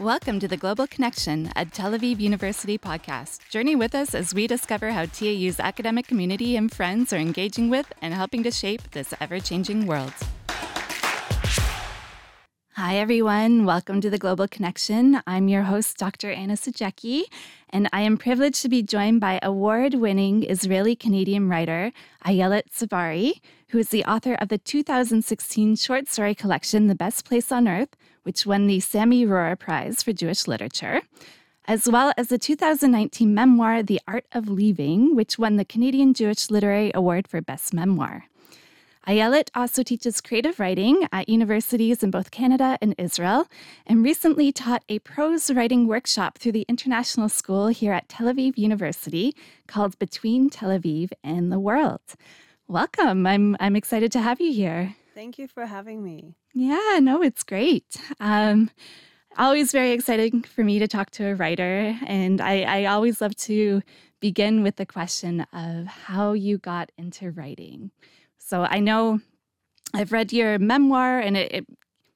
Welcome to the Global Connection at Tel Aviv University podcast. Journey with us as we discover how TAU's academic community and friends are engaging with and helping to shape this ever changing world. Hi, everyone. Welcome to the Global Connection. I'm your host, Dr. Anna Sajecki, and I am privileged to be joined by award winning Israeli Canadian writer Ayelet Tsabari, who is the author of the 2016 short story collection, The Best Place on Earth, which won the Sami Rohrer Prize for Jewish Literature, as well as the 2019 memoir, The Art of Leaving, which won the Canadian Jewish Literary Award for Best Memoir. Ayelet also teaches creative writing at universities in both Canada and Israel, and recently taught a prose writing workshop through the International School here at Tel Aviv University called Between Tel Aviv and the World. Welcome. I'm, I'm excited to have you here. Thank you for having me. Yeah, no, it's great. Um, always very exciting for me to talk to a writer. And I, I always love to begin with the question of how you got into writing. So I know I've read your memoir, and it, it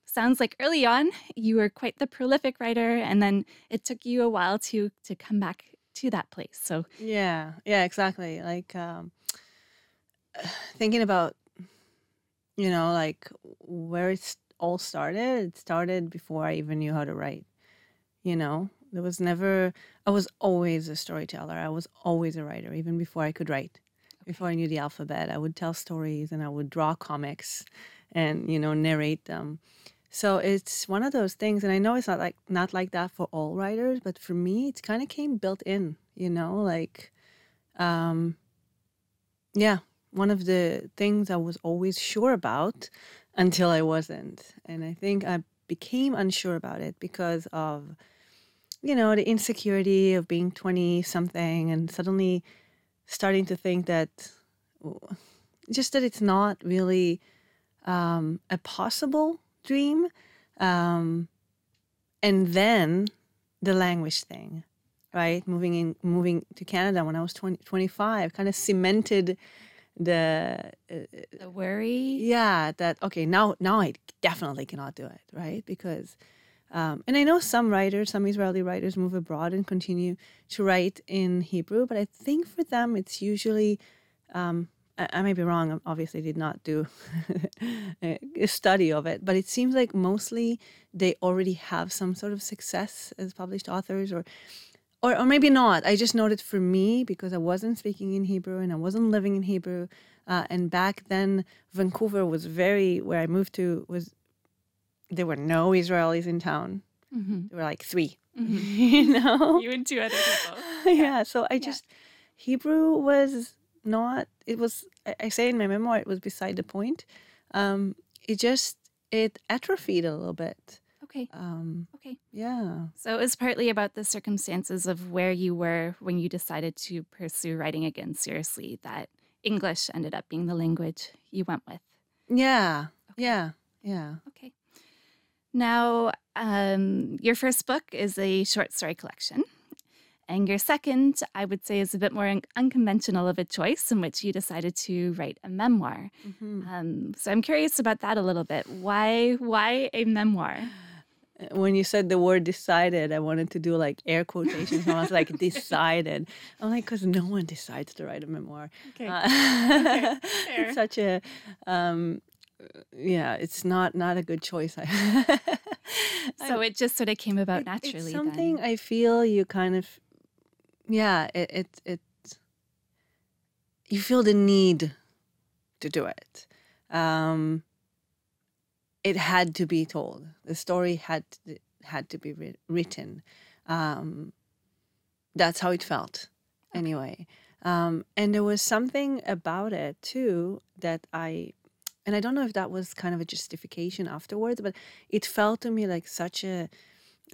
sounds like early on you were quite the prolific writer, and then it took you a while to to come back to that place. So yeah, yeah, exactly. Like um, thinking about you know, like where it all started, it started before I even knew how to write. You know, there was never, I was always a storyteller. I was always a writer, even before I could write. Before I knew the alphabet, I would tell stories and I would draw comics and, you know, narrate them. So it's one of those things, and I know it's not like not like that for all writers, but for me, it kind of came built in, you know, like, um, yeah, one of the things I was always sure about until I wasn't. And I think I became unsure about it because of, you know, the insecurity of being 20 something and suddenly starting to think that just that it's not really um, a possible dream. Um, and then the language thing, right? Moving in, moving to Canada when I was 20, 25 kind of cemented the uh, the worry yeah that okay now now i definitely cannot do it right because um, and i know some writers some israeli writers move abroad and continue to write in hebrew but i think for them it's usually um, I, I may be wrong I obviously did not do a study of it but it seems like mostly they already have some sort of success as published authors or or, or maybe not. I just noted for me because I wasn't speaking in Hebrew and I wasn't living in Hebrew. Uh, and back then, Vancouver was very, where I moved to, was there were no Israelis in town. Mm-hmm. There were like 3 mm-hmm. you know? You and two other people. yeah. yeah. So I just, Hebrew was not, it was, I, I, say in my memoir, it was beside the point. Um, it just, it atrophied a little bit. Okay. Um, okay. Yeah. So it was partly about the circumstances of where you were when you decided to pursue writing again seriously that English ended up being the language you went with. Yeah. Okay. Yeah. Yeah. Okay. Now, um, your first book is a short story collection. And your second, I would say, is a bit more un- unconventional of a choice in which you decided to write a memoir. Mm-hmm. Um, so I'm curious about that a little bit. Why, why a memoir? when you said the word decided, I wanted to do like air quotations. I was like, decided. I'm like, because no one decides to write a memoir. Okay. Uh, okay. it's such a, um, yeah, it's not not a good choice. so it just sort of came about naturally. It's something then. I feel you kind of, yeah, it it it. You feel the need to do it. Um, it had to be told. The story had to, had to be written. Um, that's how it felt, anyway. Um, and there was something about it too that I, and I don't know if that was kind of a justification afterwards, but it felt to me like such a.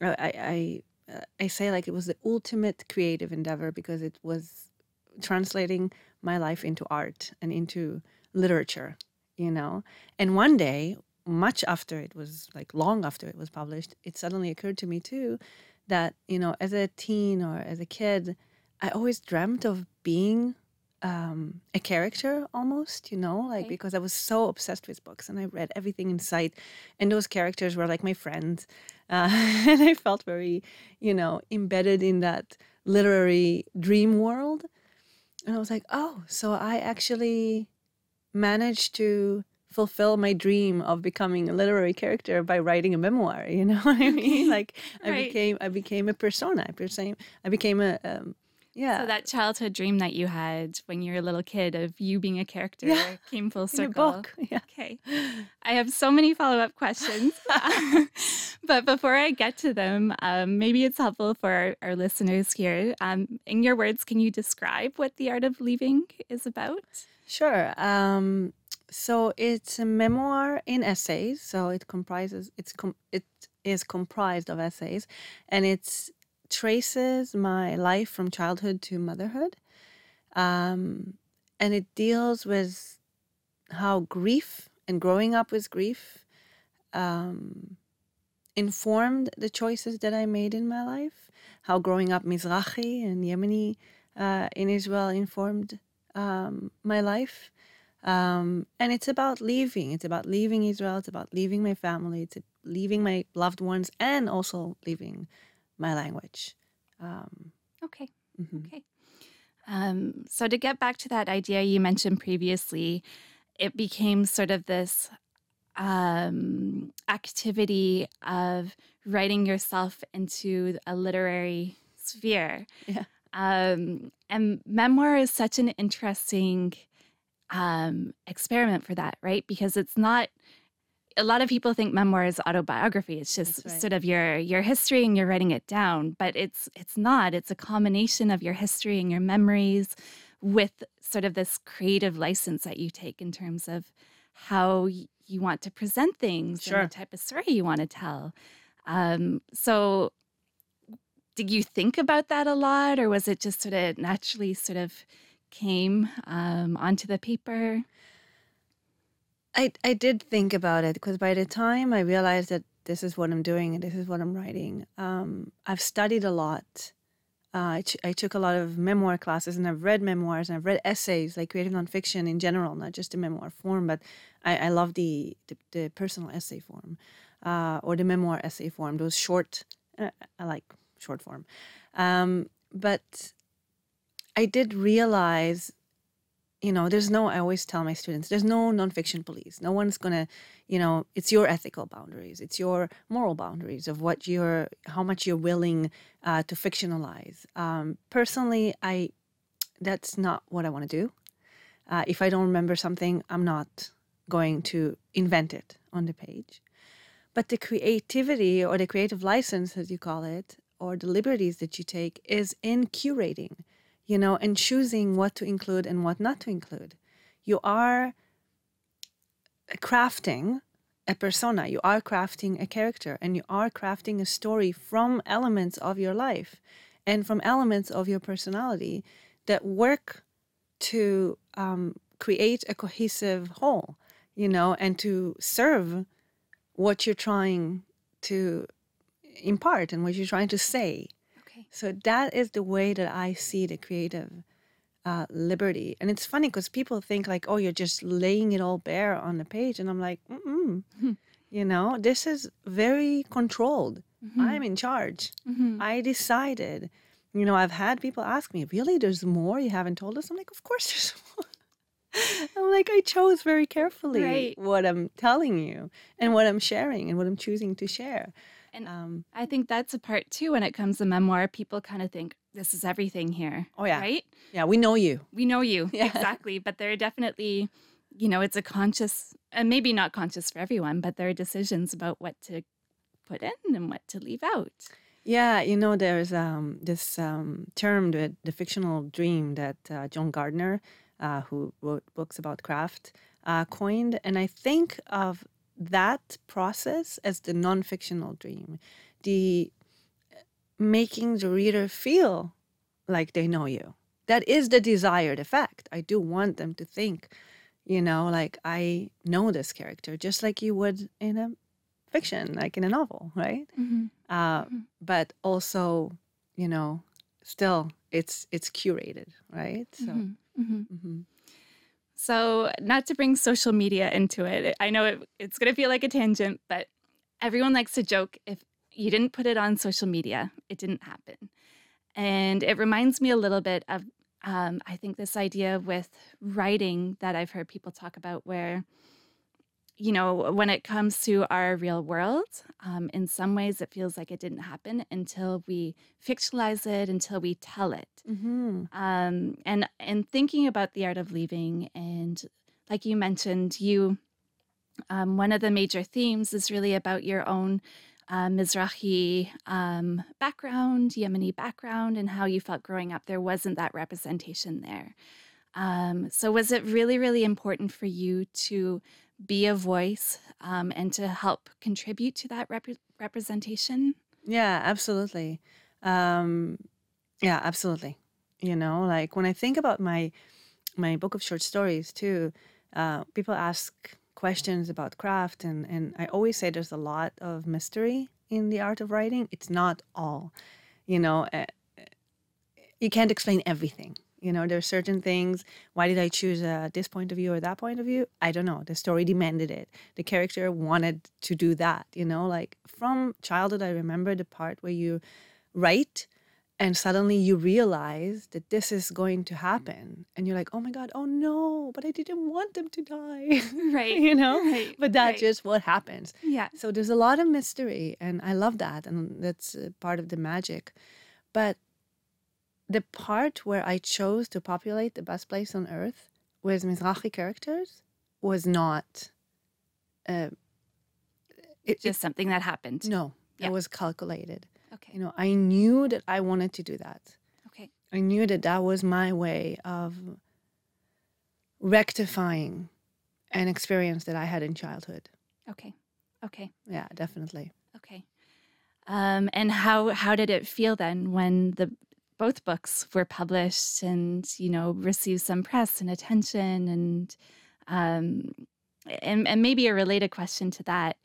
Uh, I I uh, I say like it was the ultimate creative endeavor because it was translating my life into art and into literature, you know. And one day much after it was like long after it was published, it suddenly occurred to me too that, you know, as a teen or as a kid, I always dreamt of being um, a character almost, you know, like okay. because I was so obsessed with books and I read everything in sight. And those characters were like my friends. uh, and I felt very, you know, embedded in that literary dream world. And I was like, oh, so I actually managed to fulfill my dream of becoming a literary character by writing a memoir. You know what I mean? Like I Right. became I became a persona. I became I became a um, yeah So that childhood dream that you had when you were a little kid of you being a character Yeah. came full in circle. a book. Yeah. Okay. I have so many follow up questions. but before I get to them, um, maybe it's helpful for our, our listeners here. Um, in your words, can you describe what The Art of Leaving is about? Sure. Um, so it's a memoir in essays. So it comprises it's com- it is comprised of essays, and it's traces my life from childhood to motherhood, um, and it deals with how grief and growing up with grief um, informed the choices that I made in my life. How growing up Mizrahi and Yemeni uh, in Israel informed um, my life. Um, and it's about leaving. It's about leaving Israel. It's about leaving my family. It's leaving my loved ones and also leaving my language. Um, Okay. mhm. Okay. Um, so to get back to that idea you mentioned previously, it became sort of this um, activity of writing yourself into a literary sphere. Yeah. Um, and memoir is such an interesting um, experiment for that, right? Because it's not. A lot of people think memoir is autobiography. It's just right. sort of your your history and you're writing it down, but it's it's not. It's a combination of your history and your memories with sort of this creative license that you take in terms of how you want to present things Sure. and the type of story you want to tell. Um, so, did you think about that a lot, or was it just sort of naturally sort of came um, onto the paper? I, I did think about it because by the time I realized that this is what I'm doing and this is what I'm writing, um, I've studied a lot. Uh, I, ch- I took a lot of memoir classes and I've read memoirs and I've read essays, like creative nonfiction in general, not just the memoir form, but I, I love the, the, the personal essay form uh, or the memoir essay form, those short, uh, I like short form. Um, but I did realize you know, there's no, I always tell my students, there's no nonfiction police. No one's to, you know, it's your ethical boundaries, it's your moral boundaries of what you're, how much you're willing uh, to fictionalize. Um, personally, I, that's not what I want to do. Uh, if I don't remember something, I'm not going to invent it on the page. But the creativity or the creative license, as you call it, or the liberties that you take is in curating you know, and choosing what to include and what not to include. You are crafting a persona, you are crafting a character, and you are crafting a story from elements of your life and from elements of your personality that work to um, create a cohesive whole, you know, and to serve what you're trying to impart and what you're trying to say. So that is the way that I see the creative uh, liberty. And it's funny because people think like, oh, you're just laying it all bare on the page. And I'm like, mm you know, this is very controlled. Mhm. I'm in charge. Mhm. I decided. You know, I've had people ask me, really, there's more you haven't told us? I'm like, of course there's more. I'm like, I chose very carefully Right. what I'm telling you and what I'm sharing and what I'm choosing to share. And Um, I think that's a part too when it comes to memoir. People kind of think this is everything here. Oh, yeah. Right? yeah, we know you. We know you. Yeah. Exactly. But there are definitely, you know, it's a conscious, and maybe not conscious for everyone, but there are decisions about what to put in and what to leave out. Yeah, you know, there's um, this um, term, the, the fictional dream, that uh, John Gardner, uh, who wrote books about craft, uh, coined. And I think of that process as the non fictional dream, the making the reader feel like they know you. That is the desired effect. I do want them to think, you know, like I know this character, just like you would in a fiction, like in a novel, right? Mm-hmm. uh, Mhm. but also you know still it's it's curated right so Mm-hmm. So, not to bring social media into it, I know it, it's going to feel like a tangent, but everyone likes to joke if you didn't put it on social media. It didn't happen. And it reminds me a little bit of, um, I think, this idea with writing that I've heard people talk about where, you know, when it comes to our real world, um, in some ways it feels like it didn't happen until we fictionalize it, until we tell it. Mm-hmm. Um, and and thinking about the art of leaving, and like you mentioned, you um, one of the major themes is really about your own uh, Mizrahi um, background, Yemeni background, and how you felt growing up. There wasn't that representation there. Um, so, was it really, really important for you to be a voice um, and to help contribute to that rep- representation? Yeah, absolutely. Um, yeah, absolutely. You know, like when I think about my my book of short stories too, uh, people ask questions about craft, and and I always say there's a lot of mystery in the art of writing. It's not all, you know. Uh, you can't explain everything. You know, there are certain things. Why did I choose uh, this point of view or that point of view? I don't know. The story demanded it. The character wanted to do that. You know, like from childhood, I remember the part where you write and suddenly you realize that this is going to happen and you're like oh my god oh no but i didn't want them to die Right. you know Right. but that's right. just what happens Yeah. so there's a lot of mystery and i love that and that's uh, part of the magic but the part where i chose to populate the best place on earth with mizrahi characters was not uh, it, it- Just something that happened. no Yeah. it was calculated Okay. you know i knew that i wanted to do that Okay. I knew that that was my way of rectifying an experience that I had in childhood. Okay. Okay. Yeah, definitely. Okay. Um, and how how did it feel then when the both books were published and you know received some press and attention and um, and and maybe a related question to that,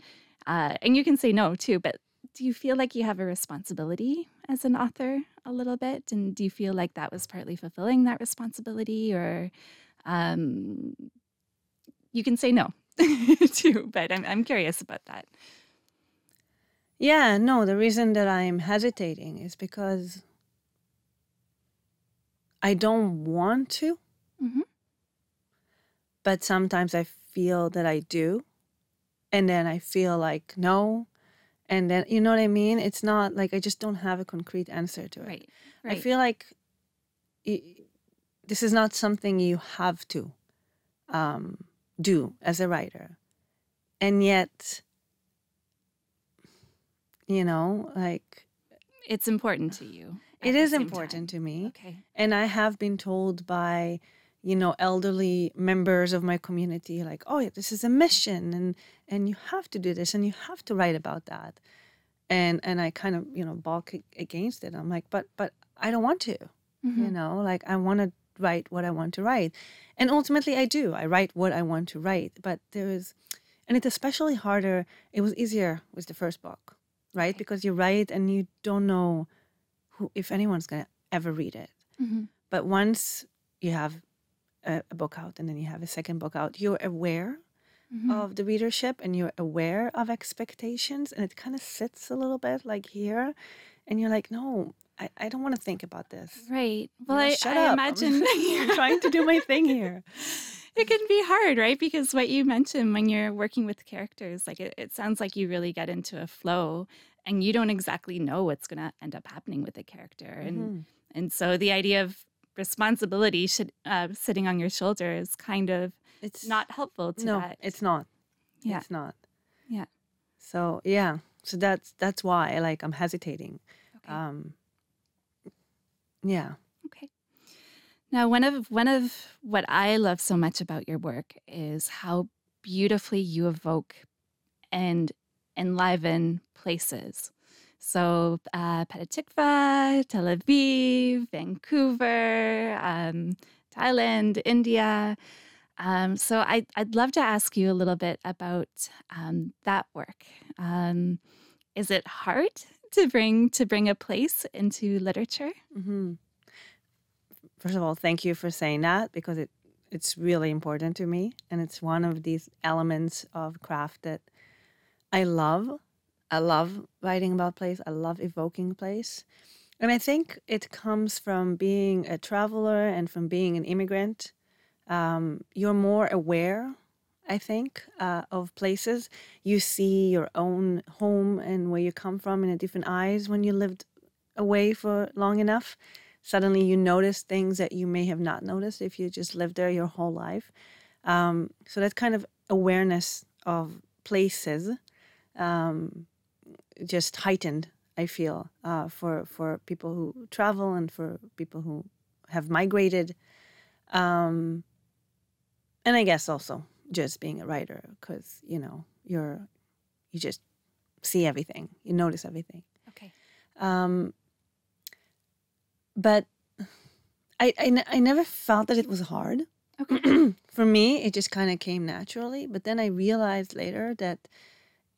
uh, and you can say no too, but do you feel like you have a responsibility as an author a little bit, and do you feel like that was partly fulfilling that responsibility, or um, you can say no too, but I'm I'm curious about that. Yeah, no, the reason that I'm hesitating is because I don't want to, Mhm. but sometimes I feel that I do. And then I feel like no. And then, you know what I mean? It's not like I just don't have a concrete answer to it. Right. I feel like this is not something you have to um, do as a writer. And yet, you know, like it's important to you. It is important time. to me. Okay. And I have been told by, you know, elderly members of my community, like, oh, yeah, this is a mission and and you have to do this and you have to write about that. And and I kind of, you know, balk against it. I'm like, but but I don't want to. you Mhm. know like i want to write what i want to write and ultimately i do i write what i want to write but there is and it's especially harder it was easier with the first book right Okay. because you write and you don't know who if anyone's going to ever read it Mhm. but once you have a, a book out and then you have a second book out you're aware Mhm. of the readership and you're aware of expectations and it kind of sits a little bit like here and you're like no i, I don't want to think about this Right. you Well, know, I, shut I up. imagine I'm trying to do my thing here. it can be hard, right? Because what you mentioned when you're working with characters, like it, it sounds like you really get into a flow and you don't exactly know what's going to end up happening with the character. And Mhm. and so the idea of responsibility should uh, sitting on your shoulder is kind of It's not helpful to no, that. it's not. Yeah. It's not. Yeah. So yeah, so that's that's why like I'm hesitating. Okay. Um. Yeah. Okay. Now, one of one of what I love so much about your work is how beautifully you evoke and enliven places. So, uh, Petah Tel Aviv, Vancouver, um, Thailand, India. Um, so, I, I'd love to ask you a little bit about um, that work. Um, is it hard to bring to bring a place into literature? hmm First of all, thank you for saying that because it it's really important to me, and it's one of these elements of craft that I love. I love writing about place. I love evoking place. And I think it comes from being a traveler and from being an immigrant. Um, you're more aware, I think, uh, of places. You see your own home and where you come from in a different eyes when you lived away for long enough. Suddenly you notice things that you may have not noticed if you just lived there your whole life. Um, so that kind of awareness of places um, just heightened I feel uh, for for people who travel and for people who have migrated, um, and I guess also just being a writer because you know you're you just see everything, you notice everything. Okay. Um, but I, I I never felt that it was hard. Okay. for me, it just kind of came naturally. But then I realized later that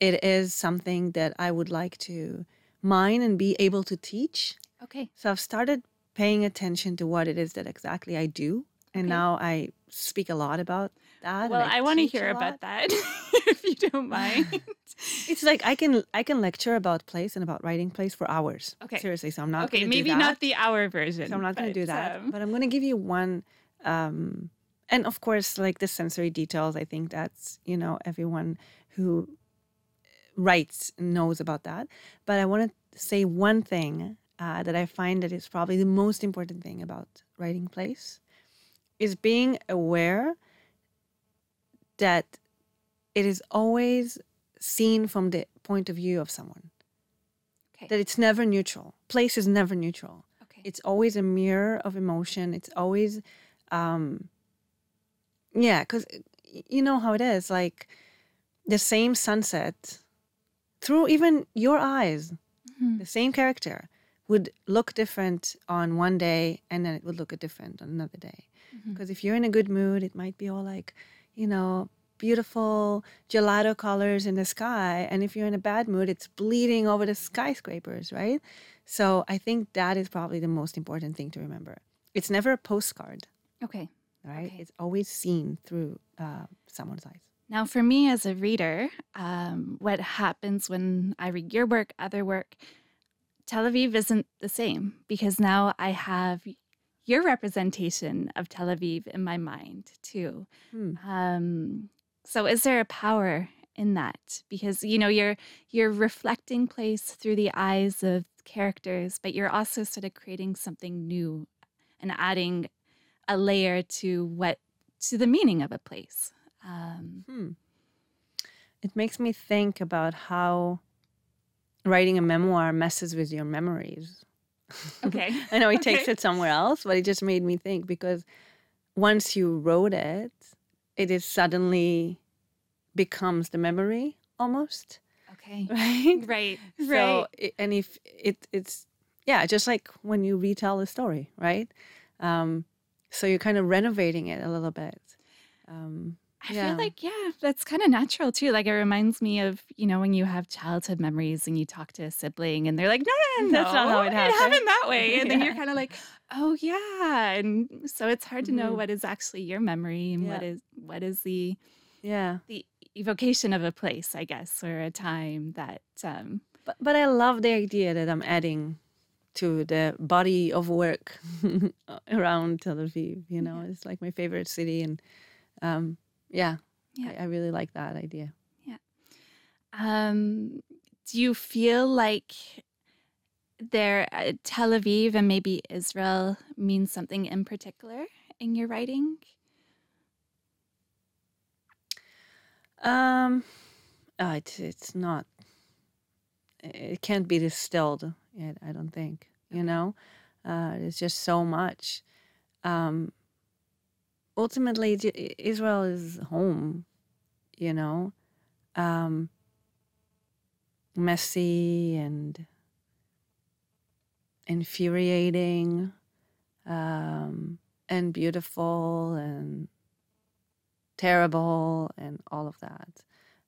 it is something that I would like to mine and be able to teach. Okay. So I've started paying attention to what it is that exactly I do. And Okay. now I speak a lot about that. Well, I want to hear about that if you don't mind. It's like I can I can lecture about place and about writing place for hours. Okay. Seriously, so I'm not okay, maybe not the hour version. So I'm not going to do that. um, But I'm going to give you one, um, and of course, like the sensory details. I think that's you know everyone who writes knows about that. But I want to say one thing uh, that I find that is probably the most important thing about writing plays is being aware that it is always seen from the point of view of someone. Okay. That it's never neutral. Place is never neutral okay. it's always a mirror of emotion it's always um yeah because you know how it is like the same sunset through even your eyes Mhm. the same character would look different on one day and then it would look different on another day because if you're in a good mood it might be all like you know beautiful gelato colors in the sky and if you're in a bad mood it's bleeding over the skyscrapers right so i think that is probably the most important thing to remember it's never a postcard Okay. right Okay. it's always seen through uh, someone's eyes Now, for me as a reader, um, what happens when I read your work, other work, Tel Aviv isn't the same because now I have your representation of Tel Aviv in my mind too. Hmm. Um, so, is there a power in that? Because you know you're you're reflecting place through the eyes of characters, but you're also sort of creating something new and adding a layer to what to the meaning of a place. Um, Hmm. It makes me think about how writing a memoir messes with your memories. okay. I know he takes it somewhere else, but it just made me think because once you wrote it, it is suddenly becomes the memory almost, Okay. right? Right. So, Right. i- and if it, it's, yeah, just like when you retell a story, right? Um, so you're kind of renovating it a little bit. Um, I yeah. feel like, yeah, that's kind of natural too. Like it reminds me of, you know, when you have childhood memories and you talk to a sibling and they're like, no, no, no, That's not how it It happened." happened that way. And then you're kind of like, oh yeah. And so it's hard to know Mhm. what is actually your memory and what Yeah. is what is the yeah. the evocation of a place, I guess, or a time that um But, but I love the idea that I'm adding to the body of work around Tel Aviv. You know, Yeah. it's like my favorite city, and um, yeah, Yeah. I, I really like that idea. Yeah. Um, do you feel like there uh, Tel Aviv and maybe Israel means something in particular in your writing? Um, uh, it's it's not. It can't be distilled. Yet, I don't think. You know, uh, it's just so much. Um, ultimately, Israel is home. You know, um, messy and infuriating, um, and beautiful and terrible and all of that.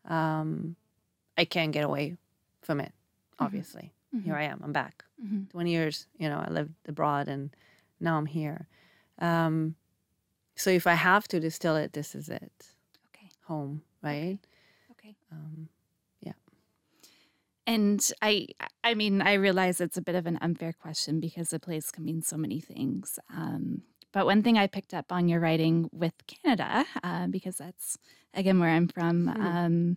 Um, I can't get away from it. Obviously, here I am. I'm back. Mhm. 20 years, you know, I lived abroad and now I'm here. Um, so if I have to distill it, this is it. Okay. Home, right? Okay. Um, yeah. And I, I mean, I realize it's a bit of an unfair question because a place can mean so many things. Um, but one thing I picked up on your writing with Canada, uh, because that's again where I'm from, Hmm. um,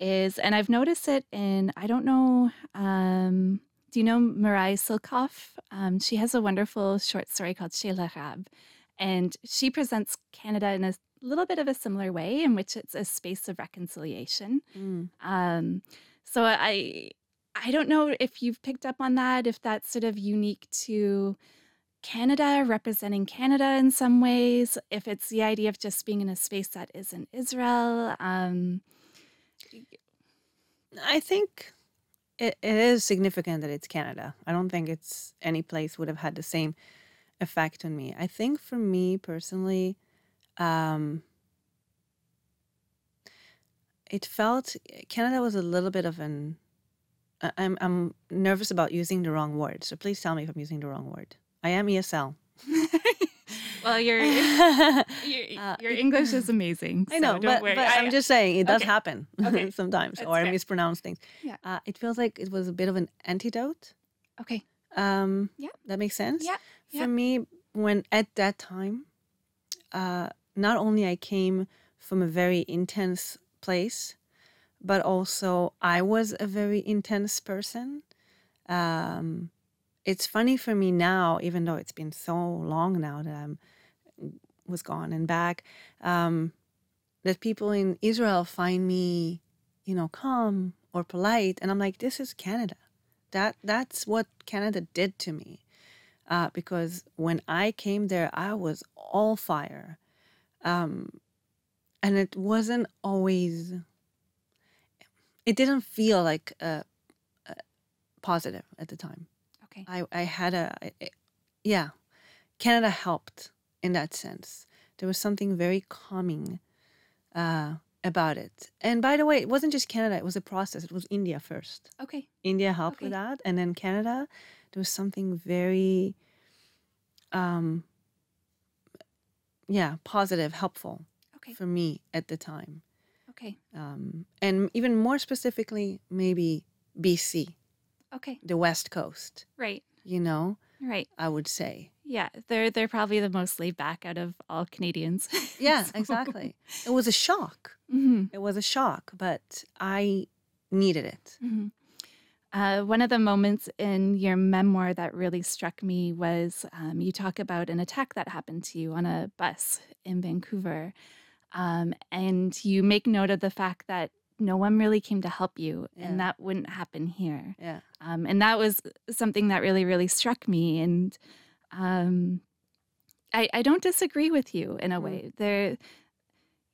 is, and I've noticed it in, I don't know, um, do you know Mireille Silcoff? Um, she has a wonderful short story called Chez l'Arabe. And she presents Canada in a little bit of a similar way, in which it's a space of reconciliation. Mm. Um, so I I don't know if you've picked up on that, if that's sort of unique to Canada, representing Canada in some ways, if it's the idea of just being in a space that isn't Israel. Um, I think it, it is significant that it's Canada. I don't think it's any place would have had the same effect on me. I think for me personally, um, it felt Canada was a little bit of an. I- I'm I'm nervous about using the wrong word, so please tell me if I'm using the wrong word. I am ESL. well, your your, Uh, your English is amazing. so know, don't but, worry. but I- I'm just saying it does Okay. happen Okay. sometimes, That's or I mispronounce things. Yeah. Uh, it feels like it was a bit of an antidote. okay. Um, Yeah. that makes sense. Yeah, For yeah. me, when at that time, uh, not only I came from a very intense place, but also I was a very intense person. Um, it's funny for me now, even though it's been so long now that I'm was gone and back, um, that people in Israel find me, you know, calm or polite, and I'm like, this is Canada. That that's what Canada did to me, uh, because when I came there, I was all fire, um, and it wasn't always. It didn't feel like uh, uh, positive at the time. Okay. I I had a I- yeah, Canada helped in that sense. There was something very calming uh, about it. And by the way, it wasn't just Canada; it was a process. It was India first. Okay. India helped with that, and then Canada. There was something very, um, yeah, positive, helpful Okay. for me at the time, Okay. um, and even more specifically, maybe BC, Okay. the West Coast. Right. You know, Right. I would say. Yeah. They're they're probably the most laid back out of all Canadians. Yeah, So- exactly. It was a shock. Mhm. It was a shock, but I needed it. Mhm. Uh, one of the moments in your memoir that really struck me was um, you talk about an attack that happened to you on a bus in Vancouver. Um, and you make note of the fact that no one really came to help you, Yeah. and that wouldn't happen here. Yeah. Um, and that was something that really, really struck me. And um, I, I don't disagree with you in a Mm. way. There,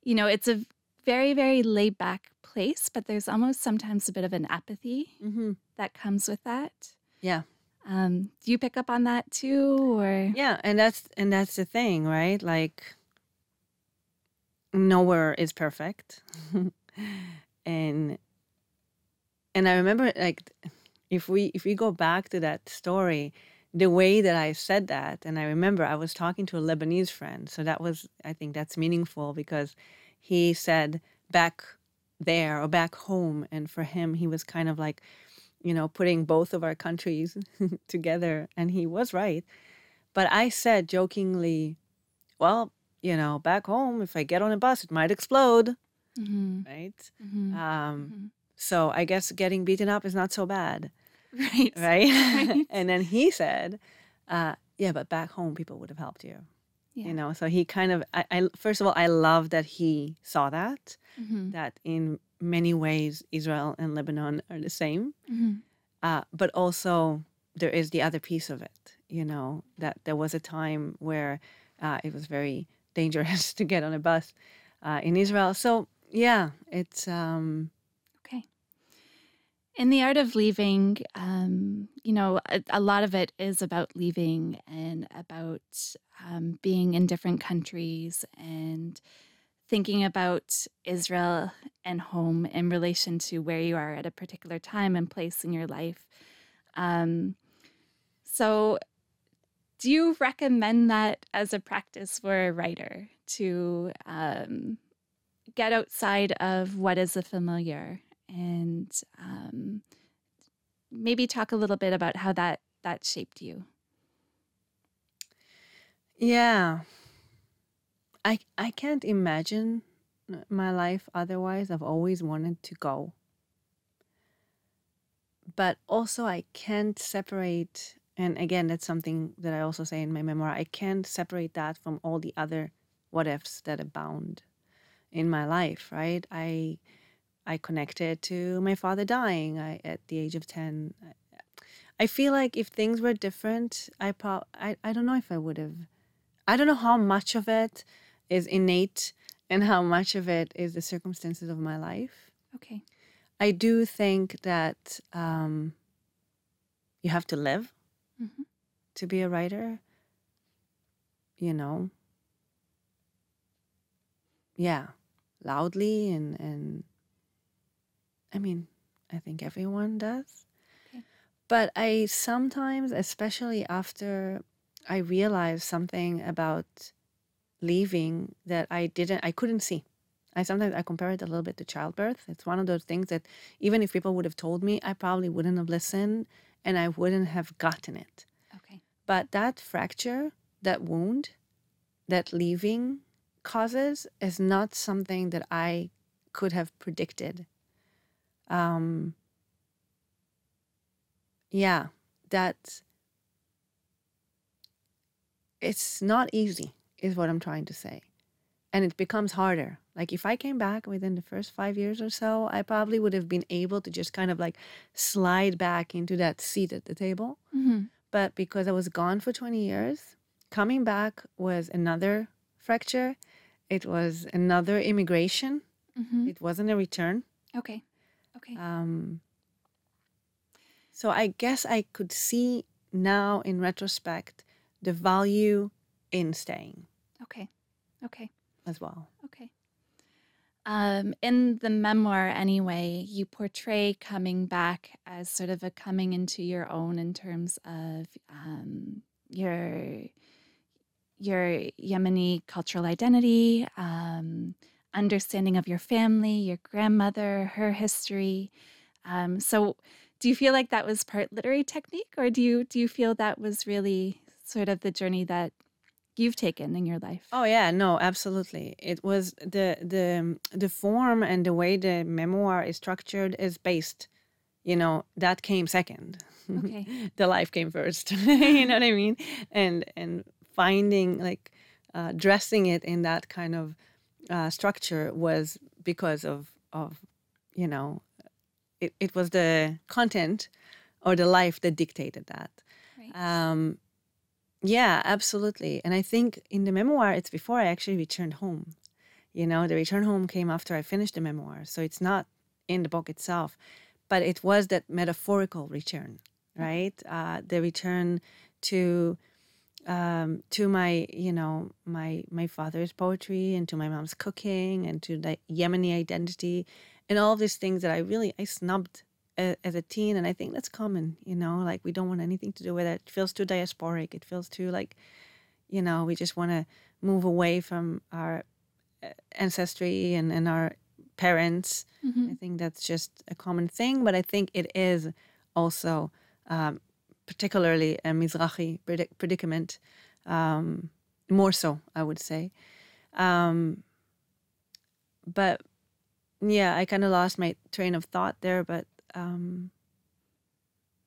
you know, it's a very, very laid back place, but there's almost sometimes a bit of an apathy hmm that comes with that. Yeah. Um, do you pick up on that too, or Yeah, and that's and that's the thing, right? Like nowhere is perfect. and and I remember like if we if we go back to that story, the way that I said that, and I remember I was talking to a Lebanese friend, so that was I think that's meaningful because he said back there or back home, and for him he was kind of like, you know, putting both of our countries together, and he was right. But I said jokingly, well, you know, back home, if I get on a bus, it might explode, Mhm, right? mhm, Um, mhm. so I guess getting beaten up is not so bad, right, right? Right. and then he said, uh, yeah, but back home, people would have helped you, yeah, you know? So he kind of, I, I, first of all, I love that he saw that, mhm, that in many ways, Israel and Lebanon are the same. mhm. Uh, but also, there is the other piece of it, you know, that there was a time where uh, it was very dangerous to get on a bus uh, in Israel. So, yeah, it's, um. In the art of leaving, um, you know, a, a lot of it is about leaving and about um, being in different countries and thinking about Israel and home in relation to where you are at a particular time and place in your life. Um, so, do you recommend that as a practice for a writer to um, get outside of what is the familiar and um, maybe talk a little bit about how that that shaped you. Yeah. I I can't imagine my life otherwise. I've always wanted to go. But also I can't separate and again that's something that I also say in my memoir. I can't separate that from all the other what ifs that abound in my life, right? I I connected to my father dying I, at the age of 10. I feel like if things were different, I pro I, I don't know if I would have I don't know how much of it is innate and how much of it is the circumstances of my life. Okay. I do think that um, you have to live hmm to be a writer. You know, yeah, loudly and and I mean, I think everyone does. Okay. But I sometimes, especially after I realized something about leaving that I didn't, I couldn't see. I sometimes I compare it a little bit to childbirth. It's one of those things that even if people would have told me, I probably wouldn't have listened and I wouldn't have gotten it. Okay. But that fracture, that wound, that leaving causes is not something that I could have predicted. Um, yeah, that it's not easy, is what I'm trying to say. And it becomes harder. Like if I came back within the first five years or so, I probably would have been able to just kind of like slide back into that seat at the table. hmm But because I was gone for 20 years, coming back was another fracture. It was another immigration. hmm It wasn't a return. Okay. Okay. Um, so I guess I could see now in retrospect the value in staying okay. Okay. as well. Okay. Um, in the memoir, anyway, you portray coming back as sort of a coming into your own in terms of um, your your Yemeni cultural identity, um, understanding of your family, your grandmother, her history. Um, so, do you feel like that was part literary technique, or do you do you feel that was really sort of the journey that you've taken in your life? Oh yeah, no, absolutely. It was the the the form and the way the memoir is structured is based, you know, that came second. Okay. the life came first. you know what I mean? And and finding like uh, dressing it in that kind of uh, structure was because of of you know it, it was the content or the life that dictated that. Right. Um, yeah, absolutely. And I think in the memoir, it's before I actually returned home. You know, the return home came after I finished the memoir. So it's not in the book itself, but it was that metaphorical return, right? Uh, the return to um, to my, you know, my my father's poetry and to my mom's cooking and to the Yemeni identity and all these things that I really I snubbed a- as a teen, and I think that's common. You know, like we don't want anything to do with it. It feels too diasporic. It feels too like, you know, we just want to move away from our uh, ancestry and and our parents. Mhm. I think that's just a common thing, but I think it is also um, particularly a Mizrahi predic- predicament, um, more so, I would say. Um, but yeah, I kind of lost my train of thought there, but um,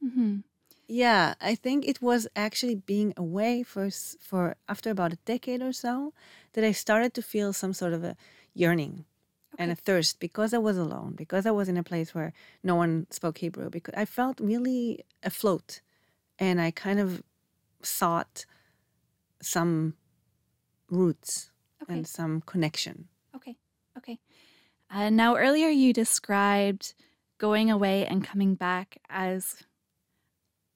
Mhm. yeah, I think it was actually being away for for after about a decade or so that I started to feel some sort of a yearning and a thirst because I was alone, because I was in a place where no one spoke Hebrew, because I felt really afloat, and I kind of sought some roots Okay. and some connection. Okay. Okay. Uh, now, earlier you described going away and coming back as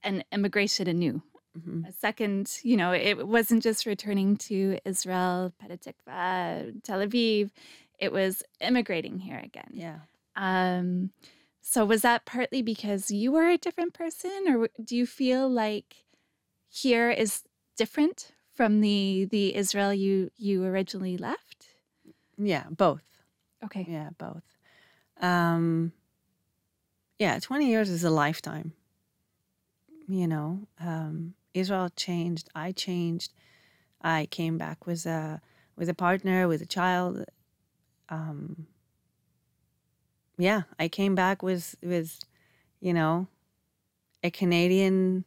an immigration anew. hmm A second, you know, it wasn't just returning to Israel, Petah Tel Aviv. It was immigrating here again. Yeah. Um, so was that partly because you were a different person, or do you feel like here is different from the the Israel you you originally left? Yeah, both. Okay. Yeah, both. Um, yeah, 20 years is a lifetime. You know, um, Israel changed. I changed. I came back with a with a partner, with a child. Um, yeah, I came back with with, you know, a Canadian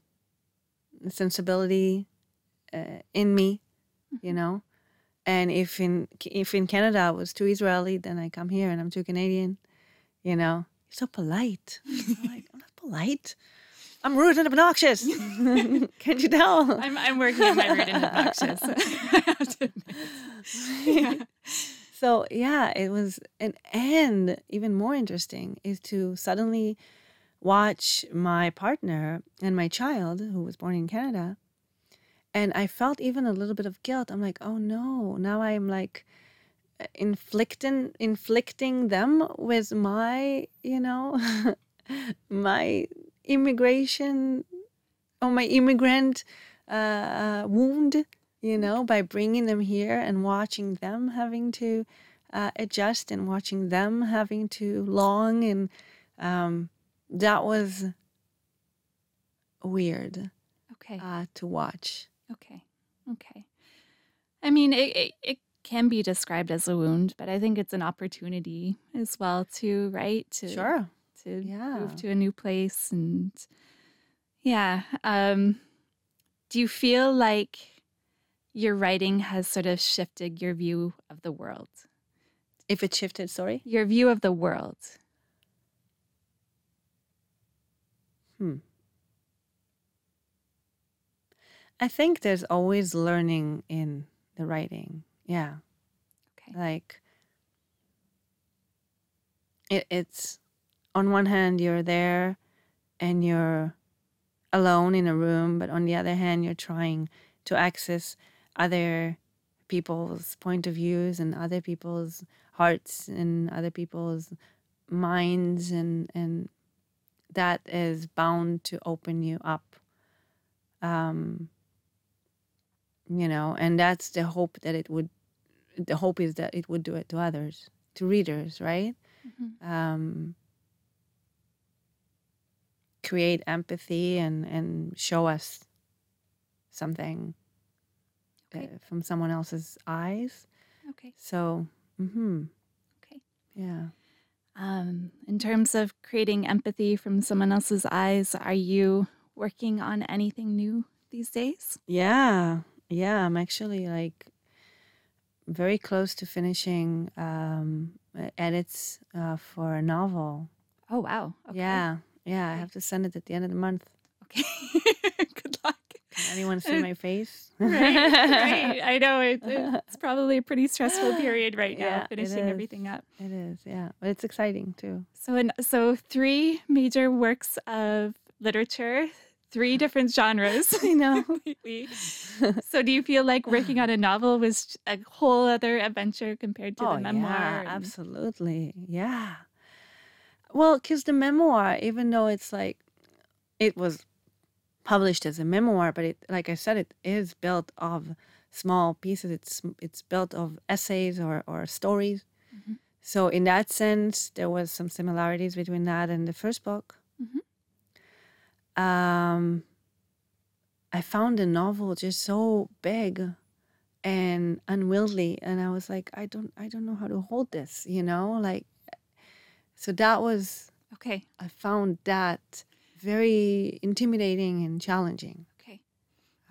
sensibility uh, in me, you know. And if in if in Canada I was too Israeli, then I come here and I'm too Canadian, you know. You're so polite. I'm like, I'm not polite. I'm rude and obnoxious. Can't you tell? I'm, I'm working on my rude and obnoxious. I have to admit. Yeah. So yeah, it was and and even more interesting is to suddenly watch my partner and my child who was born in Canada and I felt even a little bit of guilt. I'm like, "Oh no, now I'm like inflicting inflicting them with my, you know, my immigration or my immigrant uh, wound, you know, by bringing them here and watching them having to uh, adjust and watching them having to long. And um, that was weird Okay. uh, to watch. Okay. Okay. I mean, it, it, it can be described as a wound, but I think it's an opportunity as well, too, right? To, Sure. To Yeah. move to a new place. And yeah. Um, do you feel like your writing has sort of shifted your view of the world? If it shifted, sorry. Your view of the world? Hmm. I think there's always learning in the writing. Yeah. Okay. Like it, it's on one hand you're there and you're alone in a room, but on the other hand you're trying to access other people's point of views and other people's hearts and other people's minds and and that is bound to open you up. Um you know and that's the hope that it would the hope is that it would do it to others to readers right? Mhm. um create empathy and and show us something uh, from someone else's eyes Okay. so mm-hmm. Okay. yeah Um, in terms of creating empathy from someone else's eyes, are you working on anything new these days? Yeah, yeah, I'm actually like very close to finishing um, edits uh, for a novel. Oh, wow. Okay. Yeah, yeah, I have to send it at the end of the month. Okay. Good luck. Can anyone see uh, my face? right, right. I know it, it's probably a pretty stressful period right now, Yeah, finishing everything up. It is, yeah, but it's exciting too. So, in, so three major works of literature, three different genres. I know. so, do you feel like working on a novel was a whole other adventure compared to oh the memoir? yeah, absolutely, yeah. Well, because the memoir, even though it's like it was published as a memoir, but it, like I said, it is built of small pieces. It's it's built of essays or or stories. Mhm. So in that sense, there was some similarities between that and the first book. Mhm. Um, I found the novel just so big and unwieldy, and I was like, I don't, I don't know how to hold this, you know, like. So that was Okay. I found that very intimidating and challenging. Okay.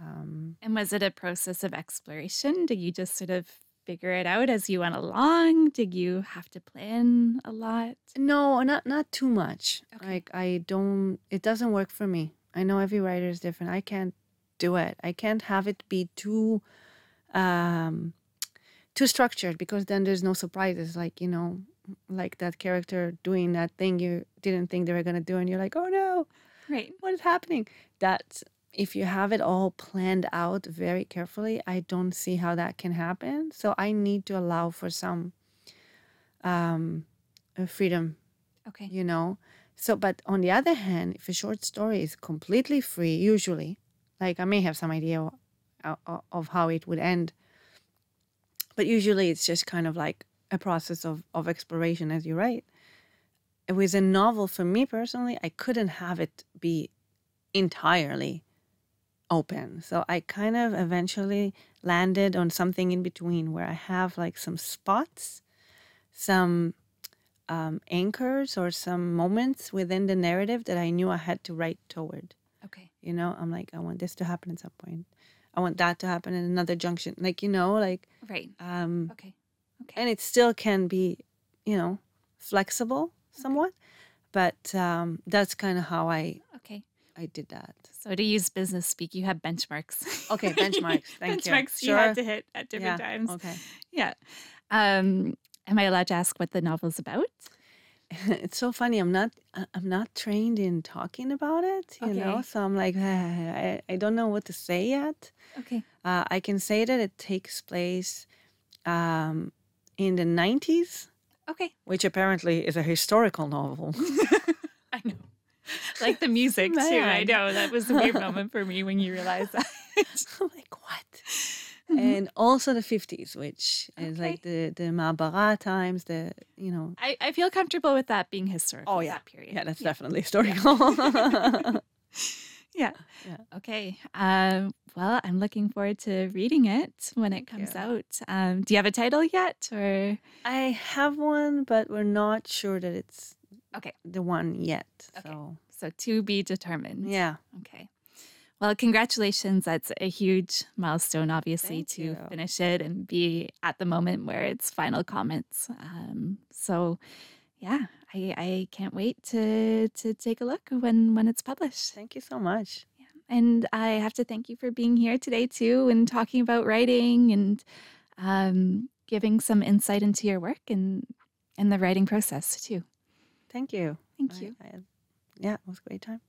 Um, And was it a process of exploration? Did you just sort of figure it out as you went along? Did you have to plan a lot? no, not not too much. Okay. Like I don't. It doesn't work for me. I know every writer is different. I can't do it. I can't have it be too, um, too structured because then there's no surprises. Like you know, like that character doing that thing you didn't think they were gonna do, and you're like, oh no, Right. what is happening that if you have it all planned out very carefully i don't see how that can happen so i need to allow for some um uh, freedom Okay. you know so but on the other hand if a short story is completely free usually like i may have some idea of how it would end but usually it's just kind of like a process of, of exploration as you write with a novel, for me personally, I couldn't have it be entirely open. So I kind of eventually landed on something in between where I have like some spots, some um, anchors, or some moments within the narrative that I knew I had to write toward. Okay. You know, I'm like, I want this to happen at some point. I want that to happen in another junction. Like, you know, like, Right. um, Okay. Okay. and it still can be, you know, flexible somewhat. But um, that's kind of how I Okay. I did that. So to use business speak, you have benchmarks. Okay, benchmarks. Thank you. benchmarks you Sure. had to hit at different Yeah. times. Okay. Yeah. Um, am I allowed to ask what the novel's about? it's so funny. I'm not. I- I'm not trained in talking about it. You know, so I'm like, I, I don't know what to say yet. Okay. Uh, I can say that it takes place um, in the 90s, Okay. which apparently is a historical novel. I know. Like the music too. I Man. know. That was a weird moment for me when you realized that. I'm like, what? Mm-hmm. And also the 50s, which is like the the ma'abarot times. The you know. I, I feel comfortable with that being historical. Oh, yeah. That period. Yeah, that's definitely historical. Yeah. Yeah. Okay. Um, well, I'm looking forward to reading it when it comes you. out. Um, do you have a title yet, or I have one, but we're not sure that it's Okay. the one yet. Okay. So so to be determined? yeah, Okay. Well, congratulations. That's a huge milestone, obviously, Thank to you. finish it and be at the moment where it's final comments. Um, so, yeah, I, I can't wait to to take a look when when it's published. thank you so much. Yeah. And I have to thank you for being here today too, and talking about writing and um, giving some insight into your work and and the writing process too. Thank you. Thank I- you. I- yeah, it was a great time.